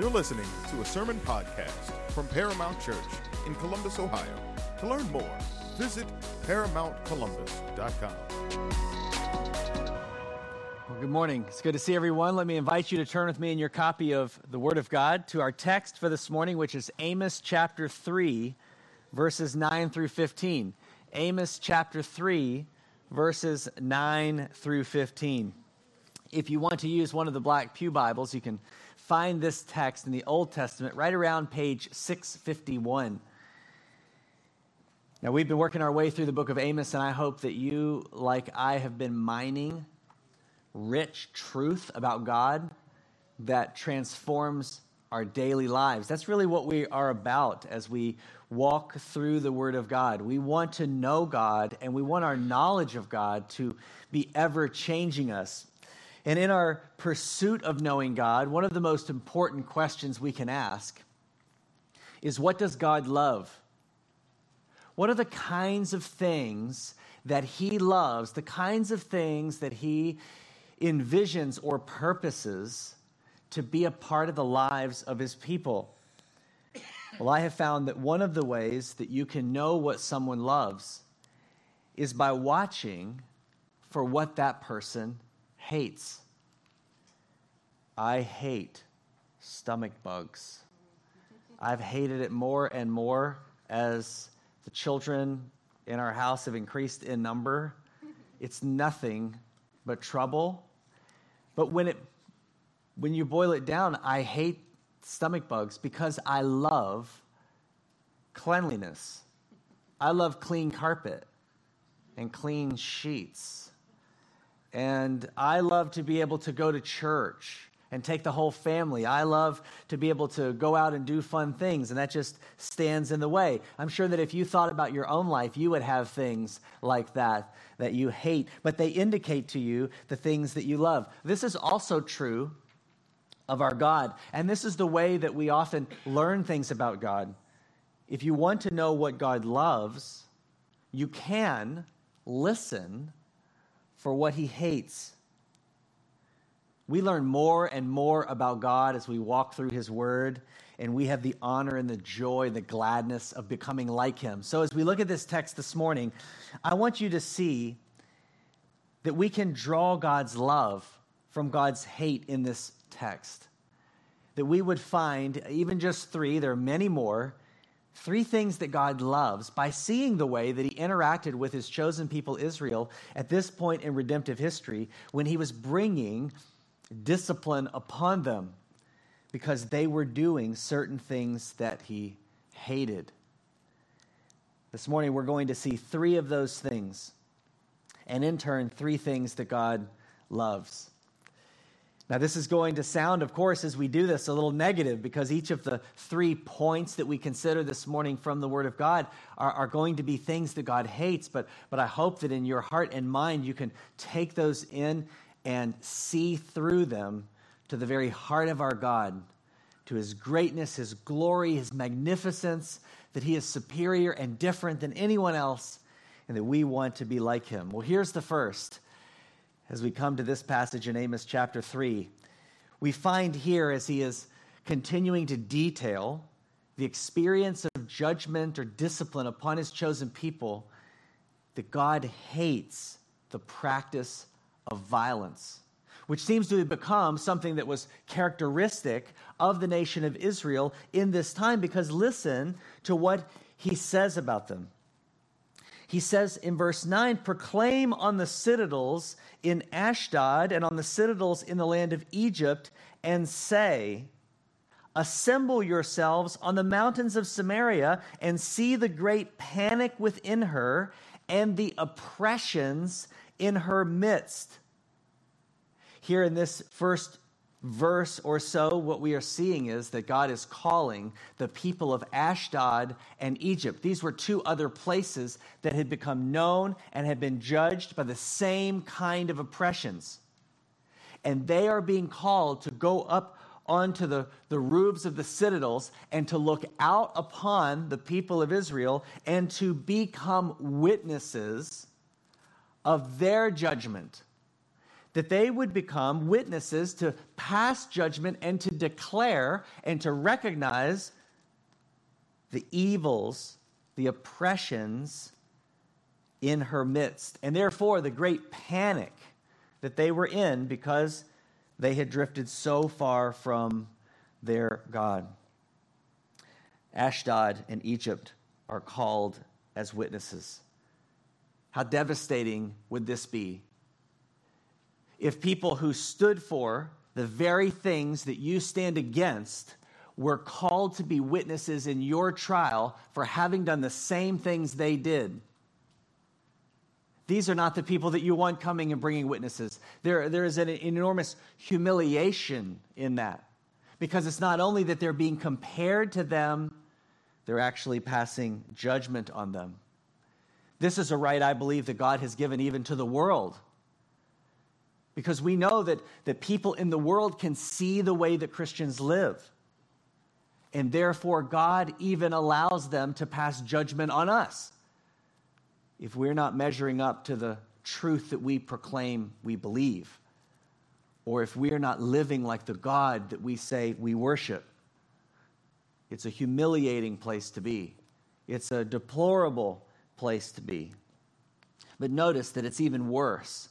You're listening to a sermon podcast from Paramount Church in Columbus, Ohio. To learn more, visit ParamountColumbus.com. Well, good morning. It's good to see everyone. Let me invite you to turn with me in your copy of the Word of God to our text for this morning, which is Amos chapter 3, verses 9 through 15. Amos chapter 3, verses 9 through 15. If you want to use one of the Black Pew Bibles, you can find this text in the Old Testament right around page 651. Now, we've been working our way through the book of Amos, and I hope that you, like I, have been mining rich truth about God that transforms our daily lives. That's really what we are about as we walk through the Word of God. We want to know God, and we want our knowledge of God to be ever changing us. And in our pursuit of knowing God, one of the most important questions we can ask is what does God love? What are the kinds of things that He loves, the kinds of things that He envisions or purposes to be a part of the lives of His people? Well, I have found that one of the ways that you can know what someone loves is by watching for what that person hates. I hate stomach bugs. I've hated it more and more as the children in our house have increased in number. It's nothing but trouble. But when it when you boil it down, I hate stomach bugs because I love cleanliness. I love clean carpet and clean sheets. And I love to be able to go to church and take the whole family. I love to be able to go out and do fun things, and that just stands in the way. I'm sure that if you thought about your own life, you would have things like that that you hate, but they indicate to you the things that you love. This is also true of our God, and this is the way that we often learn things about God. If you want to know what God loves, you can listen for what he hates. We learn more and more about God as we walk through his word, and we have the honor and the joy the gladness of becoming like him. So, as we look at this text this morning, I want you to see that we can draw God's love from God's hate in this text. That we would find even just three, there are many more, three things that God loves by seeing the way that he interacted with his chosen people, Israel, at this point in redemptive history when he was bringing discipline upon them because they were doing certain things that he hated. This morning, we're going to see three of those things, and in turn, three things that God loves. Now, this is going to sound, of course, as we do this, a little negative because each of the three points that we consider this morning from the Word of God are, are, going to be things that God hates. But, but I hope that in your heart and mind you can take those in and see through them to the very heart of our God, to His greatness, His glory, His magnificence, that He is superior and different than anyone else, and that we want to be like Him. Well, here's the first as we come to this passage in Amos chapter 3. We find here, as he is continuing to detail the experience of judgment or discipline upon his chosen people, that God hates the practice of violence, which seems to have become something that was characteristic of the nation of Israel in this time, because listen to what he says about them he says in verse 9, proclaim on the citadels in Ashdod and on the citadels in the land of Egypt, and say, Assemble yourselves on the mountains of Samaria and see the great panic within her and the oppressions in her midst. Here in this first verse or so, what we are seeing is that God is calling the people of Ashdod and Egypt. These were two other places that had become known and had been judged by the same kind of oppressions. And they are being called to go up onto the, the roofs of the citadels and to look out upon the people of Israel and to become witnesses of their judgment that they would become witnesses to pass judgment and to declare and to recognize the evils, the oppressions in her midst. And therefore, the great panic that they were in because they had drifted so far from their God. Ashdod and Egypt are called as witnesses. How devastating would this be if people who stood for the very things that you stand against were called to be witnesses in your trial for having done the same things they did? These are not the people that you want coming and bringing witnesses. There, there is an enormous humiliation in that because it's not only that they're being compared to them, they're actually passing judgment on them. This is a right I believe that God has given even to the world. Because we know that, that people in the world can see the way that Christians live. And therefore, God even allows them to pass judgment on us if we're not measuring up to the truth that we proclaim we believe, or if we are not living like the God that we say we worship. It's a humiliating place to be. It's a deplorable place to be. But notice that it's even worse.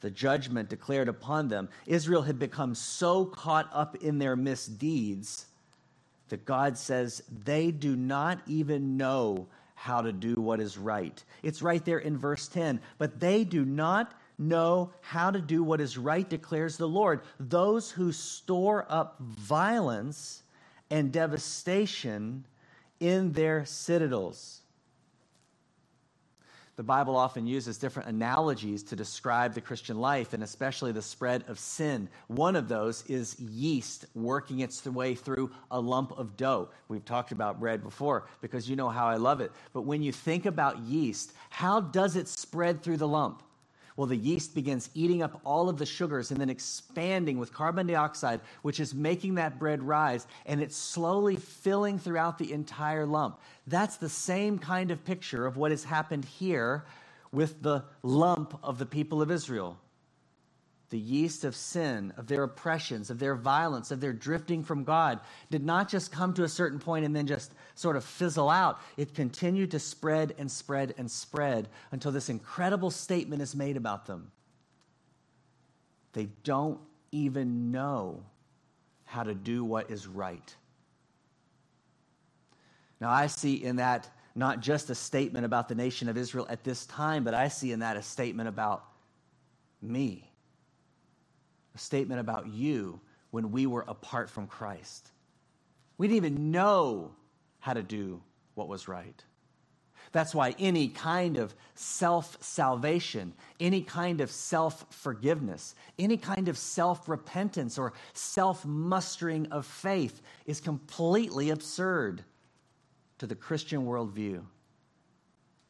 The judgment declared upon them. Israel had become so caught up in their misdeeds that God says they do not even know how to do what is right. It's right there in verse 10. But they do not know how to do what is right, declares the Lord. Those who store up violence and devastation in their citadels. The Bible often uses different analogies to describe the Christian life and especially the spread of sin. One of those is yeast working its way through a lump of dough. We've talked about bread before because you know how I love it. But when you think about yeast, how does it spread through the lump? Well, the yeast begins eating up all of the sugars and then expanding with carbon dioxide, which is making that bread rise, and it's slowly filling throughout the entire lump. That's the same kind of picture of what has happened here with the lump of the people of Israel the yeast of sin, of their oppressions, of their violence, of their drifting from God, did not just come to a certain point and then just sort of fizzle out. It continued to spread and spread and spread until this incredible statement is made about them. They don't even know how to do what is right. Now, I see in that not just a statement about the nation of Israel at this time, but I see in that a statement about me statement about you when we were apart from Christ. We didn't even know how to do what was right. That's why any kind of self salvation, any kind of self forgiveness, any kind of self repentance or self mustering of faith is completely absurd to the Christian worldview.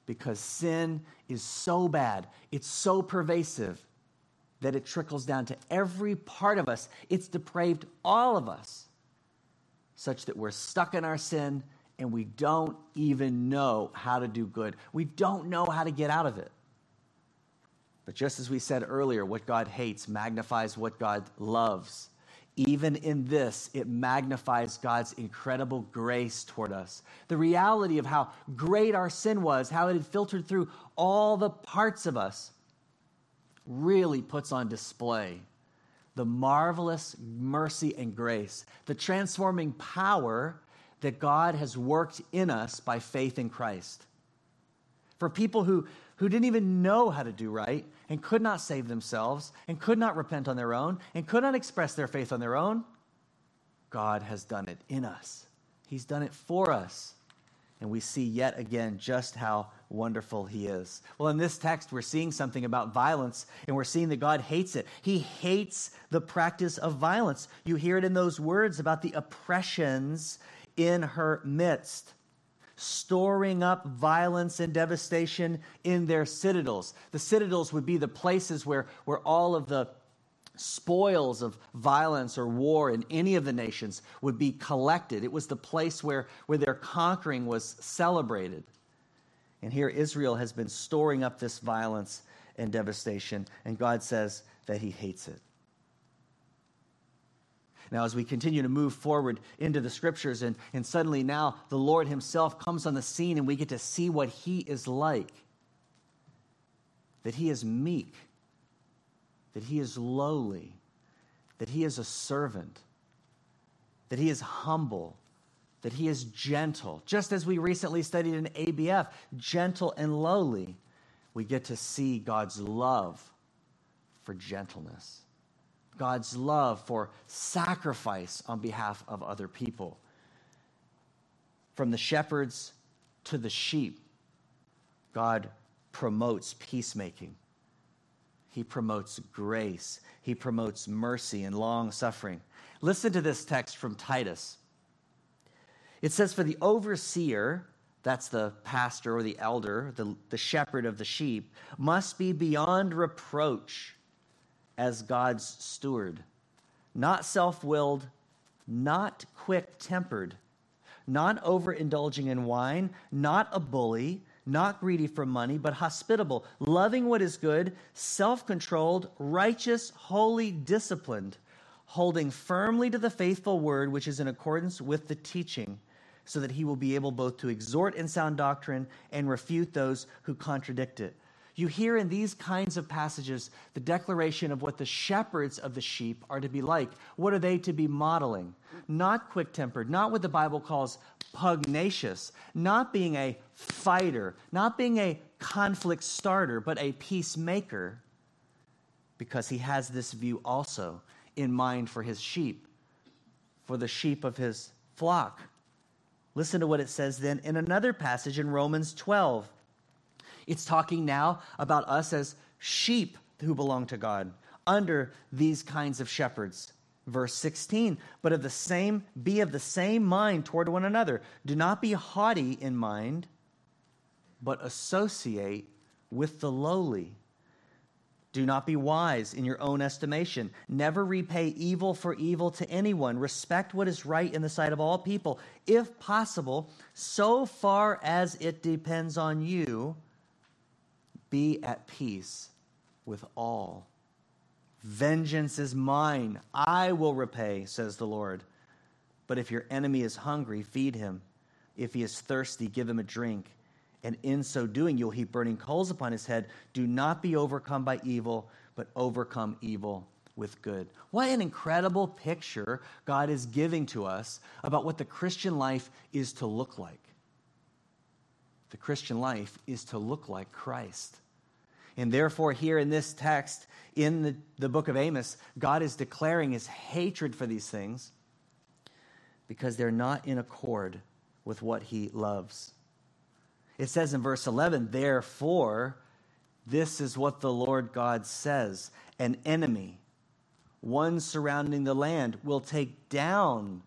Because sin is so bad, it's so pervasive, that it trickles down to every part of us. It's depraved all of us, such that we're stuck in our sin and we don't even know how to do good. We don't know how to get out of it. But just as we said earlier, what God hates magnifies what God loves. Even in this, it magnifies God's incredible grace toward us. The reality of how great our sin was, how it had filtered through all the parts of us really puts on display the marvelous mercy and grace, the transforming power that God has worked in us by faith in Christ. For people who, who didn't even know how to do right and could not save themselves and could not repent on their own and could not express their faith on their own, God has done it in us. He's done it for us. And we see yet again just how wonderful he is. Well, in this text, we're seeing something about violence, and we're seeing that God hates it. He hates the practice of violence. You hear it in those words about the oppressions in her midst, storing up violence and devastation in their citadels. The citadels would be the places where, where all of the spoils of violence or war in any of the nations would be collected. It was the place where, where their conquering was celebrated. And here Israel has been storing up this violence and devastation. And God says that he hates it. Now, as we continue to move forward into the scriptures, and, and suddenly now the Lord Himself comes on the scene and we get to see what He is like that He is meek, that He is lowly, that He is a servant, that He is humble, that He is gentle. Just as we recently studied in ABF, gentle and lowly, we get to see God's love for gentleness. God's love for sacrifice on behalf of other people. From the shepherds to the sheep, God promotes peacemaking. He promotes grace. He promotes mercy and long suffering. Listen to this text from Titus. It says, For the overseer, that's the pastor or the elder, the, the shepherd of the sheep, must be beyond reproach as God's steward, not self willed, not quick tempered, not overindulging in wine, not a bully, not greedy for money, but hospitable, loving what is good, self controlled, righteous, holy, disciplined, holding firmly to the faithful word which is in accordance with the teaching, so that he will be able both to exhort in sound doctrine and refute those who contradict it. You hear in these kinds of passages the declaration of what the shepherds of the sheep are to be like. What are they to be modeling? Not quick tempered, not what the Bible calls pugnacious, not being a fighter, not being a conflict starter, but a peacemaker, because he has this view also in mind for his sheep, for the sheep of his flock. Listen to what it says then in another passage in Romans 12. It's talking now about us as sheep who belong to God under these kinds of shepherds. Verse 16, but of the same, be of the same mind toward one another. Do not be haughty in mind, but associate with the lowly. Do not be wise in your own estimation. Never repay evil for evil to anyone. Respect what is right in the sight of all people, if possible, so far as it depends on you be at peace with all. Vengeance is mine. I will repay, says the Lord. But if your enemy is hungry, feed him. If he is thirsty, give him a drink. And in so doing, you'll heap burning coals upon his head. Do not be overcome by evil, but overcome evil with good. What an incredible picture God is giving to us about what the Christian life is to look like the Christian life is to look like Christ. And therefore, here in this text, in the, the book of Amos, God is declaring his hatred for these things because they're not in accord with what he loves. It says in verse 11, therefore, this is what the Lord God says an enemy, one surrounding the land, will take down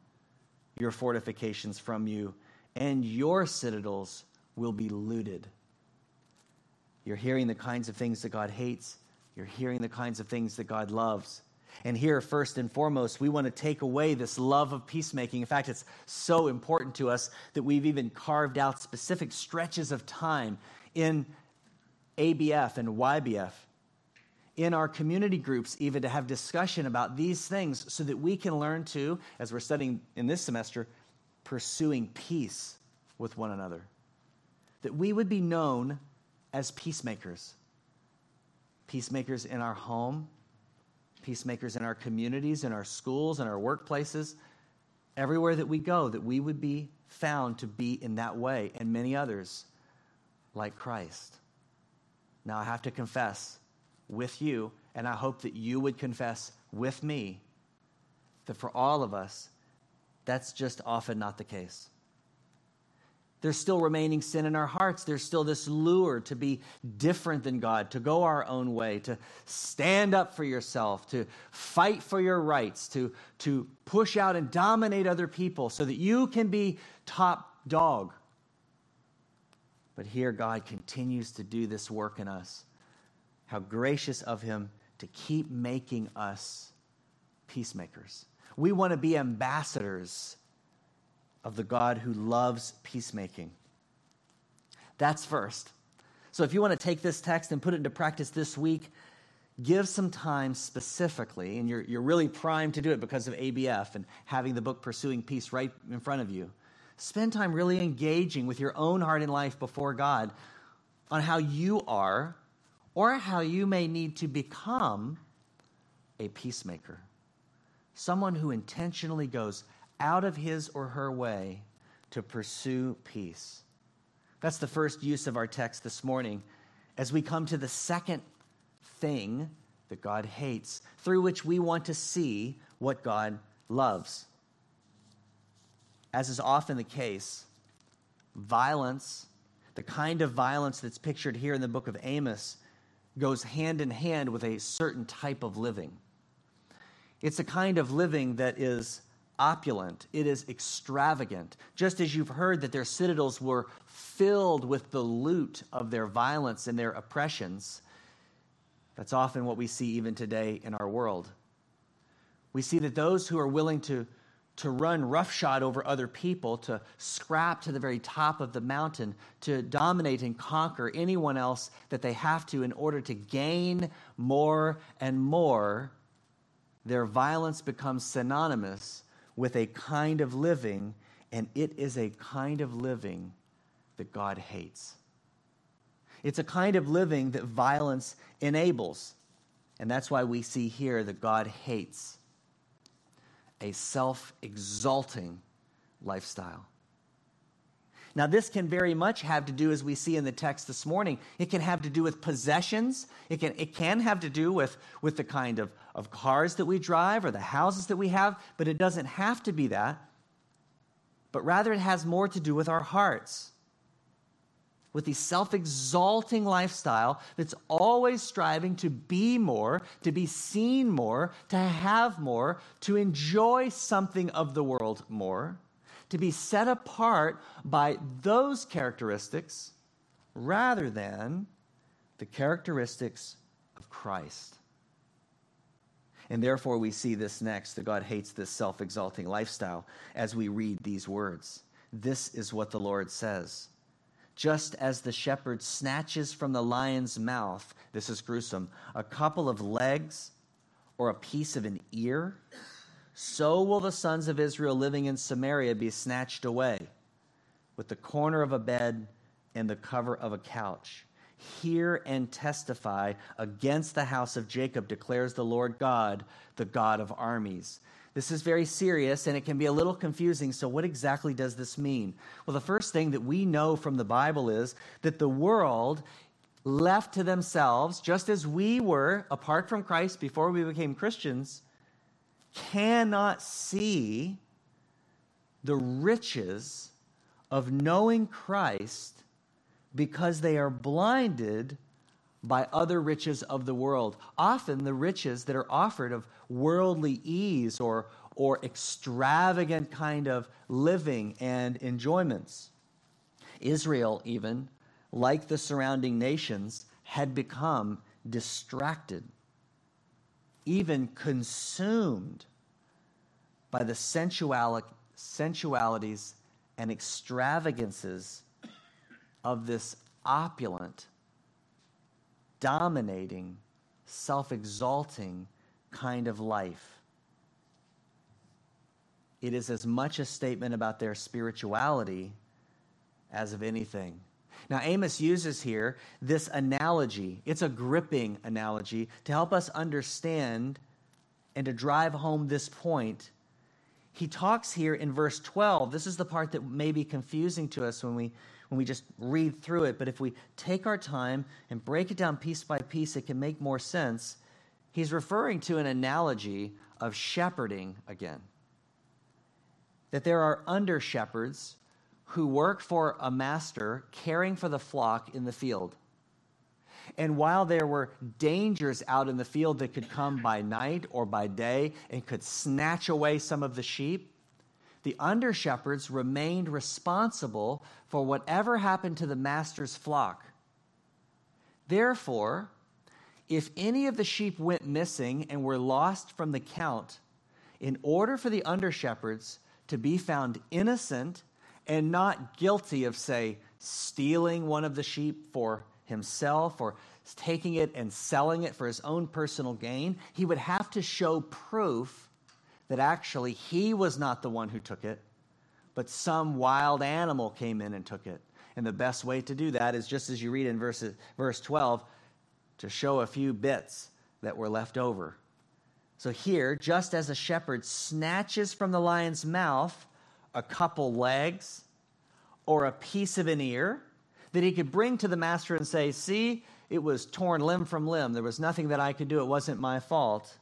your fortifications from you, and your citadels will be looted. You're hearing the kinds of things that God hates. You're hearing the kinds of things that God loves. And here, first and foremost, we want to take away this love of peacemaking. In fact, it's so important to us that we've even carved out specific stretches of time in ABF and YBF, in our community groups, even to have discussion about these things so that we can learn to, as we're studying in this semester, pursuing peace with one another that we would be known as peacemakers. Peacemakers in our home, peacemakers in our communities, in our schools, in our workplaces, everywhere that we go, that we would be found to be in that way, and many others like Christ. Now, I have to confess with you, and I hope that you would confess with me, that for all of us, that's just often not the case. There's still remaining sin in our hearts. There's still this lure to be different than God, to go our own way, to stand up for yourself, to fight for your rights, to, to push out and dominate other people so that you can be top dog. But here, God continues to do this work in us. How gracious of Him to keep making us peacemakers. We want to be ambassadors of the God who loves peacemaking. That's first. So if you want to take this text and put it into practice this week, give some time specifically, and you're, you're really primed to do it because of ABF and having the book Pursuing Peace right in front of you. Spend time really engaging with your own heart and life before God on how you are or how you may need to become a peacemaker. Someone who intentionally goes out of his or her way to pursue peace. That's the first use of our text this morning. As we come to the second thing that God hates, through which we want to see what God loves. As is often the case, violence, the kind of violence that's pictured here in the book of Amos, goes hand in hand with a certain type of living. It's a kind of living that is opulent, it is extravagant. Just as you've heard that their citadels were filled with the loot of their violence and their oppressions, that's often what we see even today in our world. We see that those who are willing to, to run roughshod over other people, to scrap to the very top of the mountain, to dominate and conquer anyone else that they have to in order to gain more and more, their violence becomes synonymous with a kind of living, and it is a kind of living that God hates. It's a kind of living that violence enables. And that's why we see here that God hates a self exalting lifestyle. Now, this can very much have to do, as we see in the text this morning, it can have to do with possessions. It can, it can have to do with, with the kind of, of cars that we drive or the houses that we have, but it doesn't have to be that. But rather, it has more to do with our hearts with the self exalting lifestyle that's always striving to be more, to be seen more, to have more, to enjoy something of the world more, to be set apart by those characteristics rather than the characteristics of Christ. And therefore, we see this next that God hates this self exalting lifestyle as we read these words. This is what the Lord says just as the shepherd snatches from the lion's mouth, this is gruesome, a couple of legs or a piece of an ear, so will the sons of Israel living in Samaria be snatched away with the corner of a bed and the cover of a couch. Hear and testify against the house of Jacob, declares the Lord God, the God of armies. This is very serious and it can be a little confusing. So, what exactly does this mean? Well, the first thing that we know from the Bible is that the world left to themselves, just as we were apart from Christ before we became Christians, cannot see the riches of knowing Christ because they are blinded by other riches of the world. Often the riches that are offered of worldly ease or, or extravagant kind of living and enjoyments. Israel, even, like the surrounding nations, had become distracted, even consumed by the sensuali- sensualities and extravagances of this opulent dominating, self exalting kind of life. It is as much a statement about their spirituality as of anything. Now, Amos uses here this analogy. It's a gripping analogy to help us understand and to drive home this point. He talks here in verse 12. This is the part that may be confusing to us when we when we just read through it, but if we take our time and break it down piece by piece, it can make more sense. He's referring to an analogy of shepherding again. That there are under shepherds who work for a master caring for the flock in the field. And while there were dangers out in the field that could come by night or by day and could snatch away some of the sheep, the under shepherds remained responsible for whatever happened to the master's flock. Therefore, if any of the sheep went missing and were lost from the count, in order for the under shepherds to be found innocent and not guilty of, say, stealing one of the sheep for himself or taking it and selling it for his own personal gain. He would have to show proof that actually he was not the one who took it, but some wild animal came in and took it. And the best way to do that is just as you read in verse, verse 12, to show a few bits that were left over. So here, just as a shepherd snatches from the lion's mouth a couple legs or a piece of an ear that he could bring to the master and say, See, it was torn limb from limb. There was nothing that I could do. It wasn't my fault.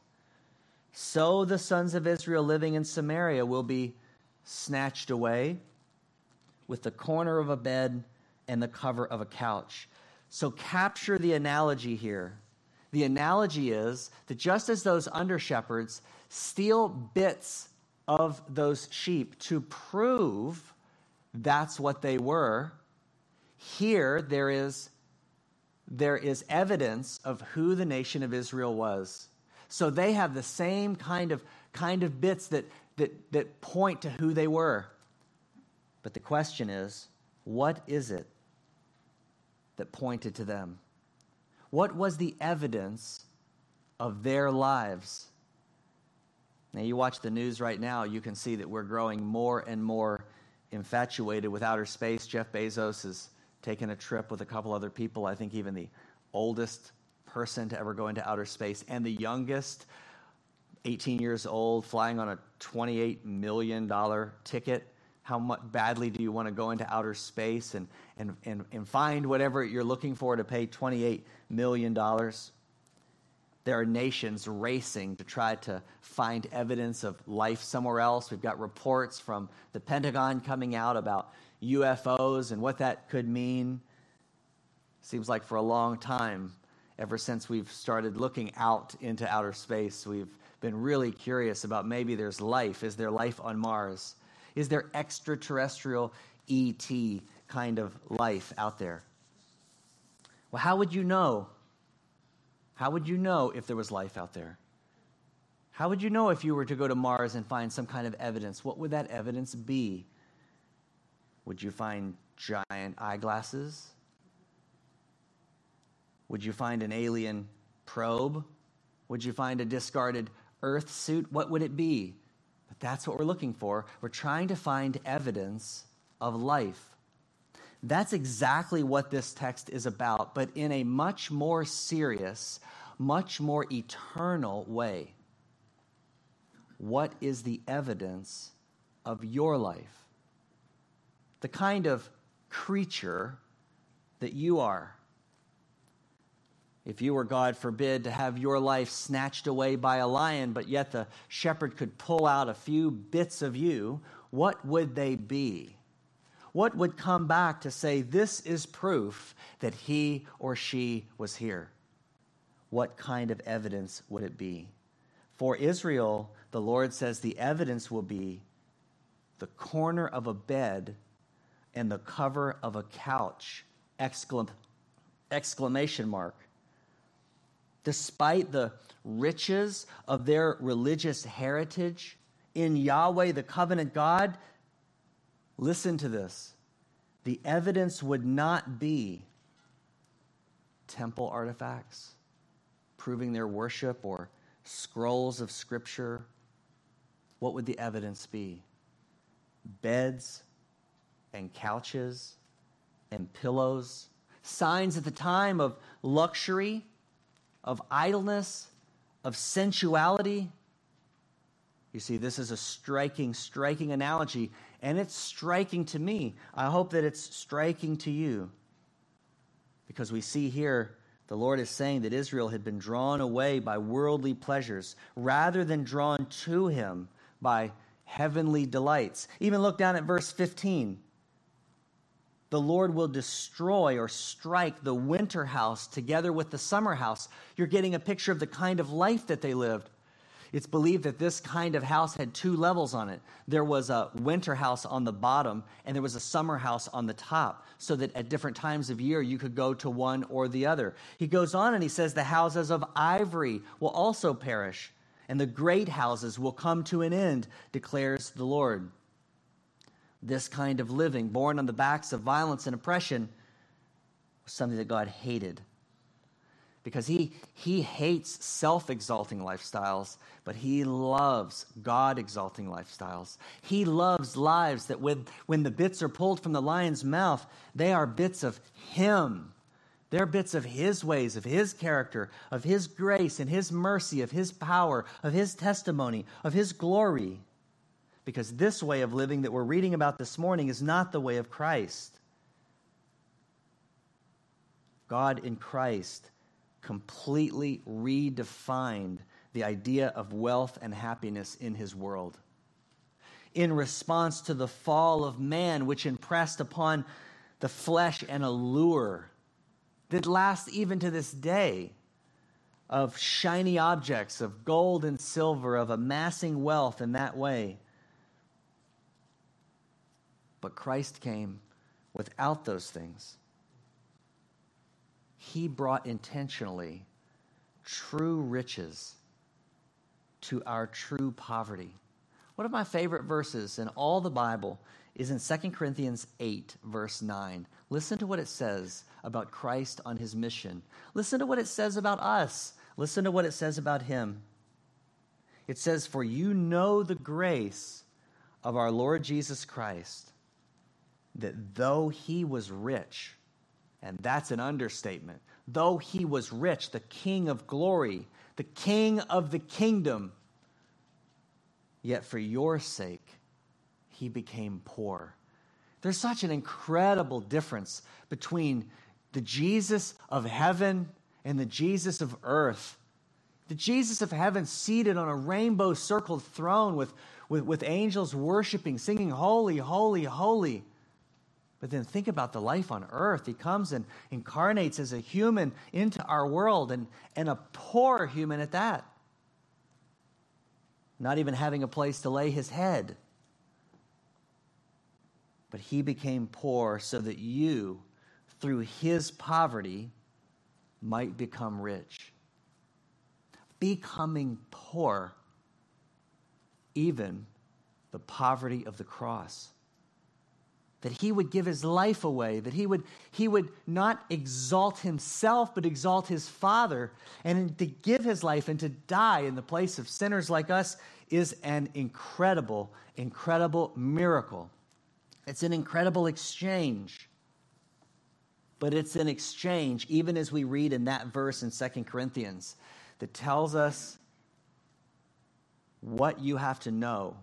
So the sons of Israel living in Samaria will be snatched away with the corner of a bed and the cover of a couch. So capture the analogy here. The analogy is that just as those under shepherds steal bits of those sheep to prove that's what they were, here there is, there is evidence of who the nation of Israel was. So they have the same kind of, kind of bits that, that, that point to who they were. But the question is what is it that pointed to them? What was the evidence of their lives? Now, you watch the news right now, you can see that we're growing more and more infatuated with outer space. Jeff Bezos has taken a trip with a couple other people, I think even the oldest person to ever go into outer space, and the youngest, 18 years old, flying on a $28 million ticket. How much badly do you want to go into outer space and, and, and, and find whatever you're looking for to pay $28 million? There are nations racing to try to find evidence of life somewhere else. We've got reports from the Pentagon coming out about UFOs and what that could mean. Seems like for a long time, ever since we've started looking out into outer space, we've been really curious about maybe there's life. Is there life on Mars? Is there extraterrestrial ET kind of life out there? Well, how would you know how would you know if there was life out there? How would you know if you were to go to Mars and find some kind of evidence? What would that evidence be? Would you find giant eyeglasses? Would you find an alien probe? Would you find a discarded Earth suit? What would it be? But that's what we're looking for. We're trying to find evidence of life. That's exactly what this text is about, but in a much more serious, much more eternal way. What is the evidence of your life? The kind of creature that you are. If you were, God forbid, to have your life snatched away by a lion, but yet the shepherd could pull out a few bits of you, what would they be? what would come back to say, This is proof that he or she was here? What kind of evidence would it be? For Israel, the Lord says the evidence will be the corner of a bed and the cover of a couch. Exclam- exclamation mark. Despite the riches of their religious heritage, in Yahweh, the covenant God, Listen to this. The evidence would not be temple artifacts proving their worship or scrolls of scripture. What would the evidence be? Beds and couches and pillows, signs at the time of luxury, of idleness, of sensuality. You see, this is a striking, striking analogy and it's striking to me. I hope that it's striking to you. Because we see here the Lord is saying that Israel had been drawn away by worldly pleasures rather than drawn to him by heavenly delights. Even look down at verse 15. The Lord will destroy or strike the winter house together with the summer house. You're getting a picture of the kind of life that they lived. It's believed that this kind of house had two levels on it. There was a winter house on the bottom, and there was a summer house on the top, so that at different times of year you could go to one or the other. He goes on and he says, The houses of ivory will also perish, and the great houses will come to an end, declares the Lord. This kind of living, born on the backs of violence and oppression, was something that God hated because he, he hates self exalting lifestyles, but he loves God exalting lifestyles. He loves lives that when, when the bits are pulled from the lion's mouth, they are bits of him. They're bits of his ways, of his character, of his grace and his mercy, of his power, of his testimony, of his glory. Because this way of living that we're reading about this morning is not the way of Christ. God in Christ completely redefined the idea of wealth and happiness in his world. In response to the fall of man, which impressed upon the flesh an allure that lasts even to this day of shiny objects, of gold and silver, of amassing wealth in that way. But Christ came without those things he brought intentionally true riches to our true poverty. One of my favorite verses in all the Bible is in 2 Corinthians 8, verse 9. Listen to what it says about Christ on his mission. Listen to what it says about us. Listen to what it says about him. It says, For you know the grace of our Lord Jesus Christ, that though he was rich, and that's an understatement. Though he was rich, the king of glory, the king of the kingdom, yet for your sake, he became poor. There's such an incredible difference between the Jesus of heaven and the Jesus of earth. The Jesus of heaven seated on a rainbow circled throne with, with, with angels worshiping, singing, Holy, holy, holy. But then think about the life on earth. He comes and incarnates as a human into our world, and, and a poor human at that. Not even having a place to lay his head. But he became poor so that you, through his poverty, might become rich. Becoming poor, even the poverty of the cross that he would give his life away, that he would, he would not exalt himself, but exalt his Father. And to give his life and to die in the place of sinners like us is an incredible, incredible miracle. It's an incredible exchange. But it's an exchange, even as we read in that verse in Second Corinthians, that tells us what you have to know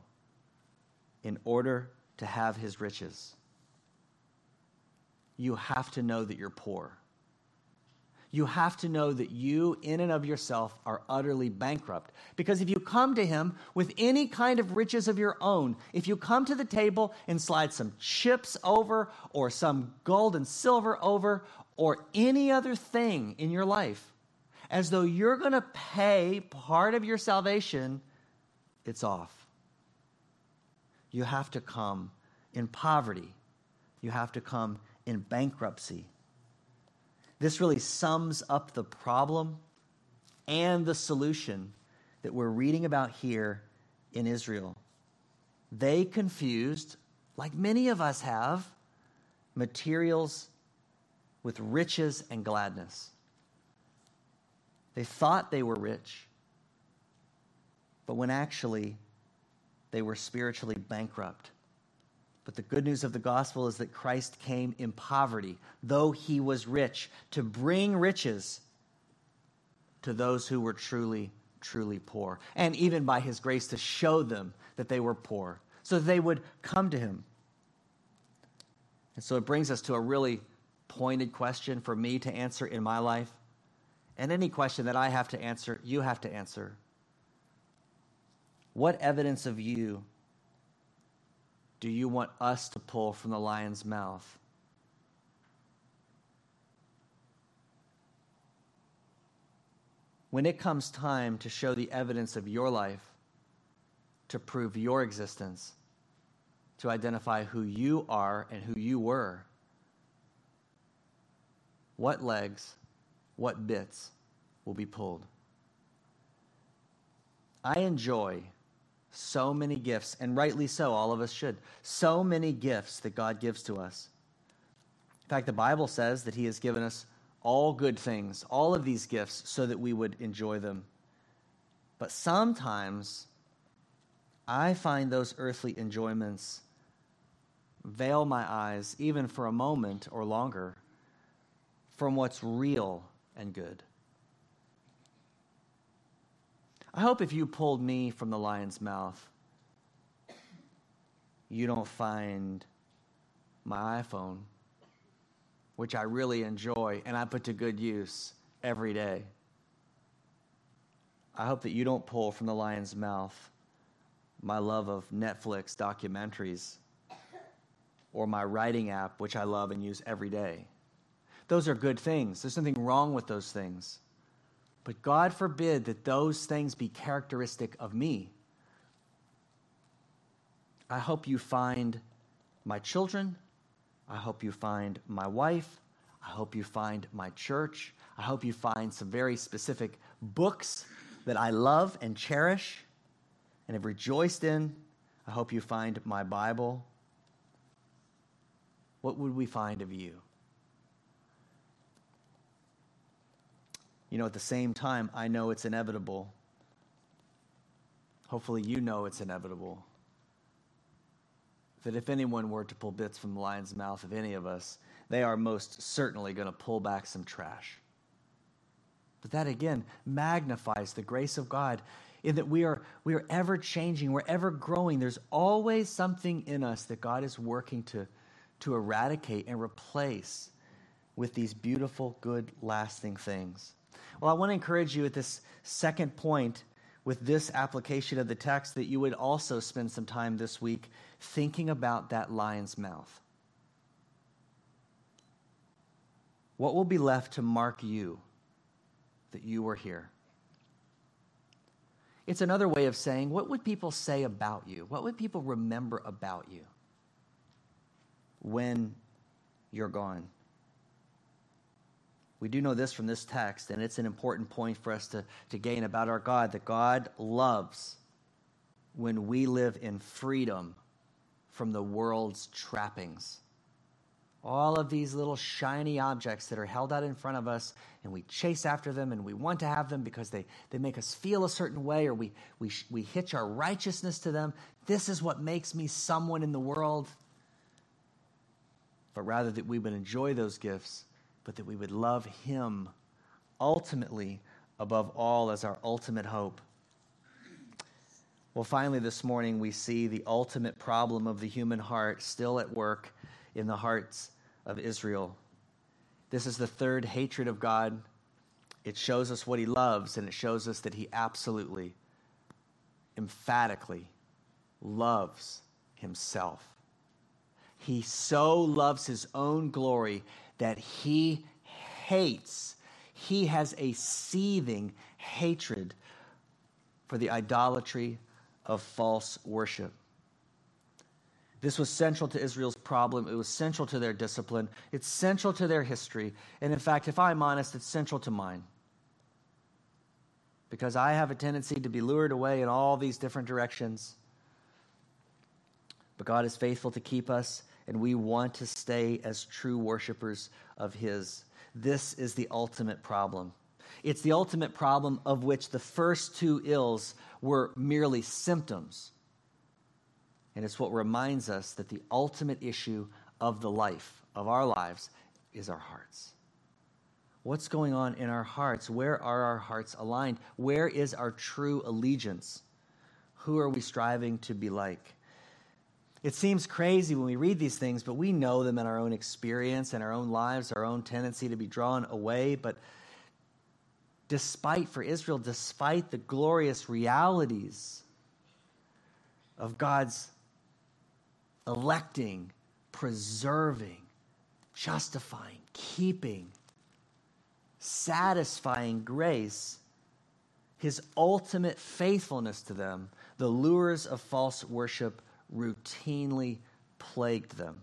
in order to have his riches you have to know that you're poor. You have to know that you, in and of yourself, are utterly bankrupt. Because if you come to Him with any kind of riches of your own, if you come to the table and slide some chips over, or some gold and silver over, or any other thing in your life, as though you're going to pay part of your salvation, it's off. You have to come in poverty. You have to come in bankruptcy. This really sums up the problem and the solution that we're reading about here in Israel. They confused, like many of us have, materials with riches and gladness. They thought they were rich, but when actually they were spiritually bankrupt. But the good news of the gospel is that Christ came in poverty, though he was rich, to bring riches to those who were truly, truly poor. And even by his grace to show them that they were poor, so that they would come to him. And so it brings us to a really pointed question for me to answer in my life. And any question that I have to answer, you have to answer. What evidence of you do you want us to pull from the lion's mouth? When it comes time to show the evidence of your life, to prove your existence, to identify who you are and who you were, what legs, what bits will be pulled? I enjoy so many gifts, and rightly so, all of us should. So many gifts that God gives to us. In fact, the Bible says that He has given us all good things, all of these gifts, so that we would enjoy them. But sometimes I find those earthly enjoyments veil my eyes, even for a moment or longer, from what's real and good. I hope if you pulled me from the lion's mouth, you don't find my iPhone, which I really enjoy and I put to good use every day. I hope that you don't pull from the lion's mouth my love of Netflix documentaries or my writing app, which I love and use every day. Those are good things. There's nothing wrong with those things. But God forbid that those things be characteristic of me. I hope you find my children. I hope you find my wife. I hope you find my church. I hope you find some very specific books that I love and cherish and have rejoiced in. I hope you find my Bible. What would we find of you? You know, at the same time, I know it's inevitable. Hopefully, you know it's inevitable. That if anyone were to pull bits from the lion's mouth of any of us, they are most certainly going to pull back some trash. But that again magnifies the grace of God in that we are, we are ever changing, we're ever growing. There's always something in us that God is working to, to eradicate and replace with these beautiful, good, lasting things. Well, I want to encourage you at this second point with this application of the text that you would also spend some time this week thinking about that lion's mouth. What will be left to mark you that you were here? It's another way of saying, what would people say about you? What would people remember about you when you're gone? We do know this from this text, and it's an important point for us to, to gain about our God that God loves when we live in freedom from the world's trappings all of these little shiny objects that are held out in front of us, and we chase after them and we want to have them because they, they make us feel a certain way or we, we, we hitch our righteousness to them. This is what makes me someone in the world. But rather that we would enjoy those gifts, but that we would love Him ultimately above all as our ultimate hope. Well, finally, this morning, we see the ultimate problem of the human heart still at work in the hearts of Israel. This is the third hatred of God. It shows us what he loves, and it shows us that he absolutely, emphatically loves himself. He so loves his own glory that he hates, he has a seething hatred for the idolatry of false worship. This was central to Israel's problem. It was central to their discipline. It's central to their history. And in fact, if I'm honest, it's central to mine. Because I have a tendency to be lured away in all these different directions. But God is faithful to keep us, and we want to stay as true worshipers of His. This is the ultimate problem. It's the ultimate problem of which the first two ills were merely symptoms and it's what reminds us that the ultimate issue of the life, of our lives, is our hearts. What's going on in our hearts? Where are our hearts aligned? Where is our true allegiance? Who are we striving to be like? It seems crazy when we read these things, but we know them in our own experience and our own lives, our own tendency to be drawn away. But despite, for Israel, despite the glorious realities of God's electing, preserving, justifying, keeping, satisfying grace, his ultimate faithfulness to them, the lures of false worship routinely plagued them.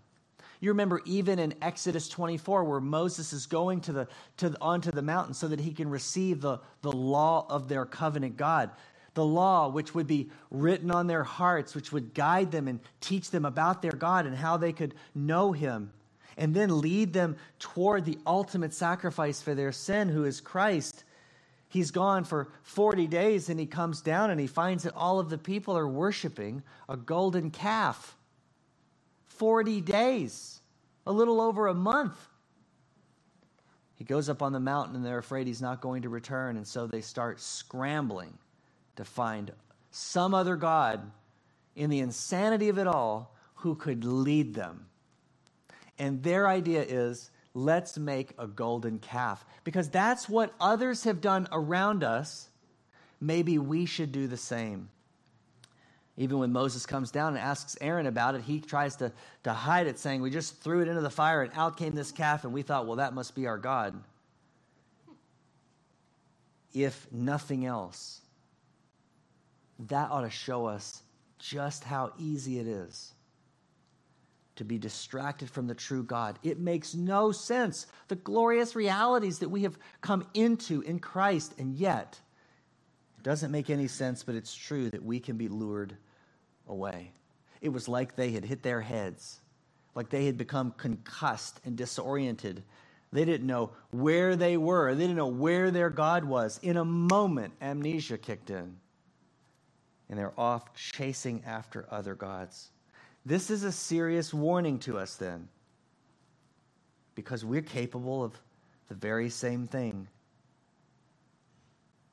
You remember even in Exodus 24, where Moses is going to the, to onto the mountain so that he can receive the, the law of their covenant God the law, which would be written on their hearts, which would guide them and teach them about their God and how they could know Him. and then lead them toward the ultimate sacrifice for their sin, who is Christ. He's gone for 40 days and he comes down and he finds that all of the people are worshiping a golden calf. 40 days, a little over a month. He goes up on the mountain and they're afraid he's not going to return, and so they start scrambling to find some other God in the insanity of it all who could lead them. And their idea is let's make a golden calf because that's what others have done around us. Maybe we should do the same. Even when Moses comes down and asks Aaron about it, he tries to, to hide it, saying, We just threw it into the fire and out came this calf, and we thought, well, that must be our God. If nothing else, that ought to show us just how easy it is to be distracted from the true God. It makes no sense. The glorious realities that we have come into in Christ, and yet it doesn't make any sense, but it's true that we can be lured away. It was like they had hit their heads, like they had become concussed and disoriented. They didn't know where they were, they didn't know where their God was. In a moment, amnesia kicked in, and they're off chasing after other gods. This is a serious warning to us, then, because we're capable of the very same thing.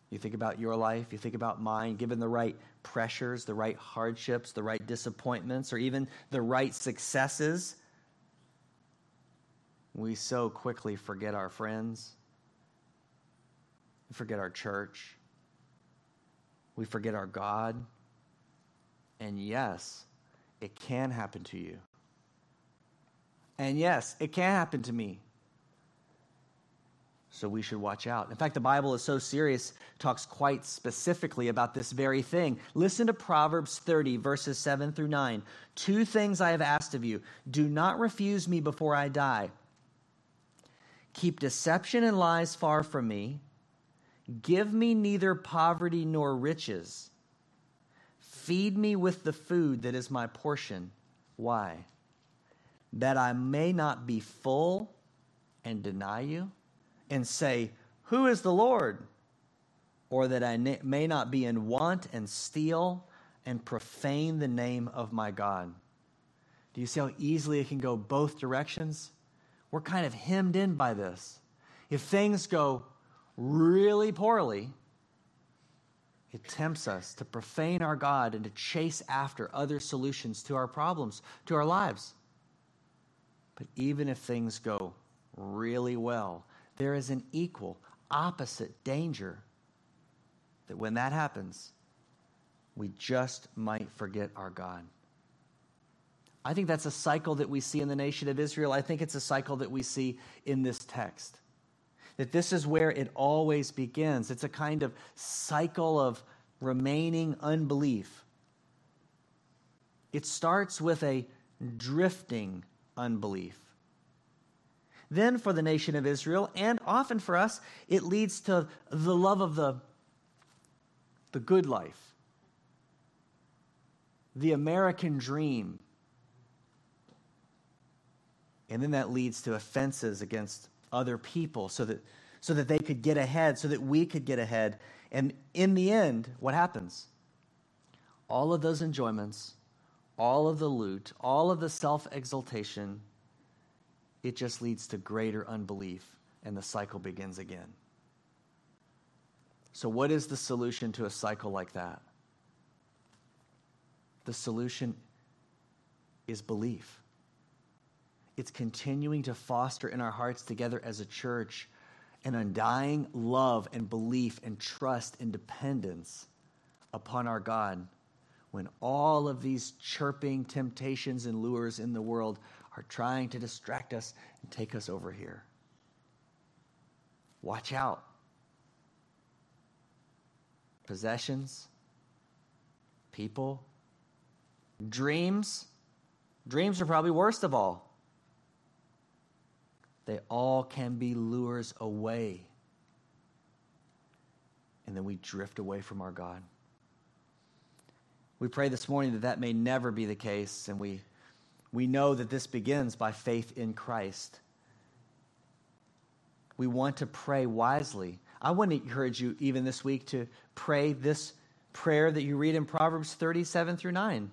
You think about your life, you think about mine, given the right pressures, the right hardships, the right disappointments, or even the right successes, we so quickly forget our friends, we forget our church, we forget our God. And yes, it can happen to you. And yes, it can happen to me. So we should watch out. In fact, the Bible is so serious, talks quite specifically about this very thing. Listen to Proverbs 30, verses 7 through 9. Two things I have asked of you do not refuse me before I die. Keep deception and lies far from me. Give me neither poverty nor riches. Feed me with the food that is my portion. Why? That I may not be full and deny you and say, Who is the Lord? Or that I may not be in want and steal and profane the name of my God. Do you see how easily it can go both directions? We're kind of hemmed in by this. If things go really poorly, it tempts us to profane our God and to chase after other solutions to our problems, to our lives. But even if things go really well, there is an equal, opposite danger that when that happens, we just might forget our God. I think that's a cycle that we see in the nation of Israel. I think it's a cycle that we see in this text that this is where it always begins. It's a kind of cycle of remaining unbelief. It starts with a drifting unbelief. Then, for the nation of Israel, and often for us, it leads to the love of the, the good life, the American dream. And then that leads to offenses against other people so that, so that they could get ahead, so that we could get ahead. And in the end, what happens? All of those enjoyments, all of the loot, all of the self exaltation, it just leads to greater unbelief, and the cycle begins again. So, what is the solution to a cycle like that? The solution is belief. It's continuing to foster in our hearts together as a church an undying love and belief and trust and dependence upon our God when all of these chirping temptations and lures in the world are trying to distract us and take us over here. Watch out. Possessions, people, dreams. Dreams are probably worst of all. They all can be lures away. And then we drift away from our God. We pray this morning that that may never be the case, and we, We know that this begins by faith in Christ. We want to pray wisely. I want to encourage you, even this week, to pray this prayer that you read in Proverbs 37 through 9.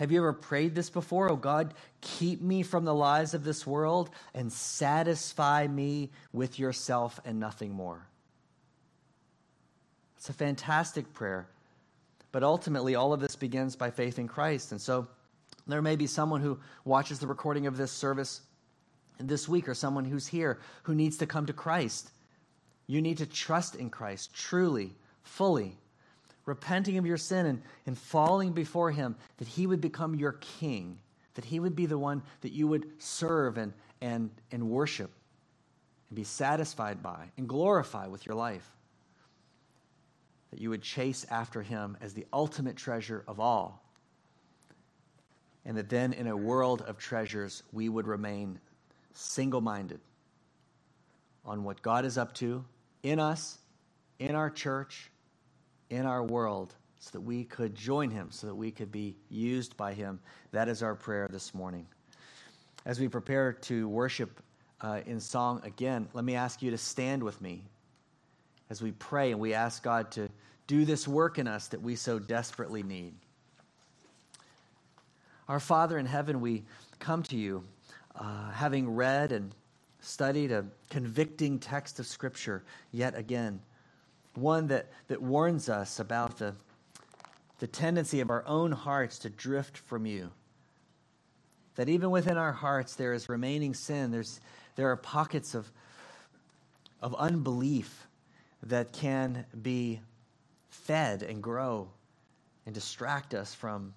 Have you ever prayed this before? Oh God, keep me from the lies of this world and satisfy me with yourself and nothing more. It's a fantastic prayer. But ultimately, all of this begins by faith in Christ. And so there may be someone who watches the recording of this service this week or someone who's here who needs to come to Christ. You need to trust in Christ truly, fully, repenting of your sin and, and falling before Him, that He would become your King, that He would be the one that you would serve and, and, and worship and be satisfied by and glorify with your life. That you would chase after Him as the ultimate treasure of all. And that then, in a world of treasures, we would remain single minded on what God is up to in us, in our church, in our world, so that we could join Him, so that we could be used by Him. That is our prayer this morning. As we prepare to worship uh, in song again, let me ask you to stand with me as we pray and we ask God to do this work in us that we so desperately need. Our Father in heaven, we come to you uh, having read and studied a convicting text of Scripture yet again, one that, that warns us about the, the tendency of our own hearts to drift from you. That even within our hearts there is remaining sin, There's, there are pockets of, of unbelief that can be fed and grow and distract us from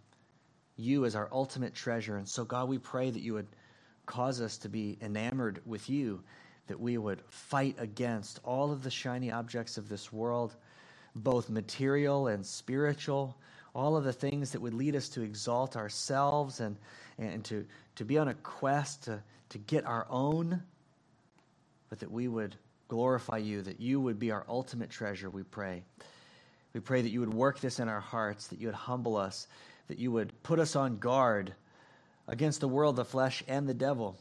you as our ultimate treasure. And so, God, we pray that you would cause us to be enamored with you, that we would fight against all of the shiny objects of this world, both material and spiritual, all of the things that would lead us to exalt ourselves and, and to, to be on a quest to, to get our own, but that we would glorify you, that you would be our ultimate treasure, we pray. We pray that you would work this in our hearts, that you would humble us, that you would put us on guard against the world, the flesh, and the devil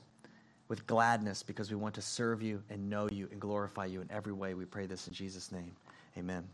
with gladness because we want to serve you and know you and glorify you in every way. We pray this in Jesus' name. Amen.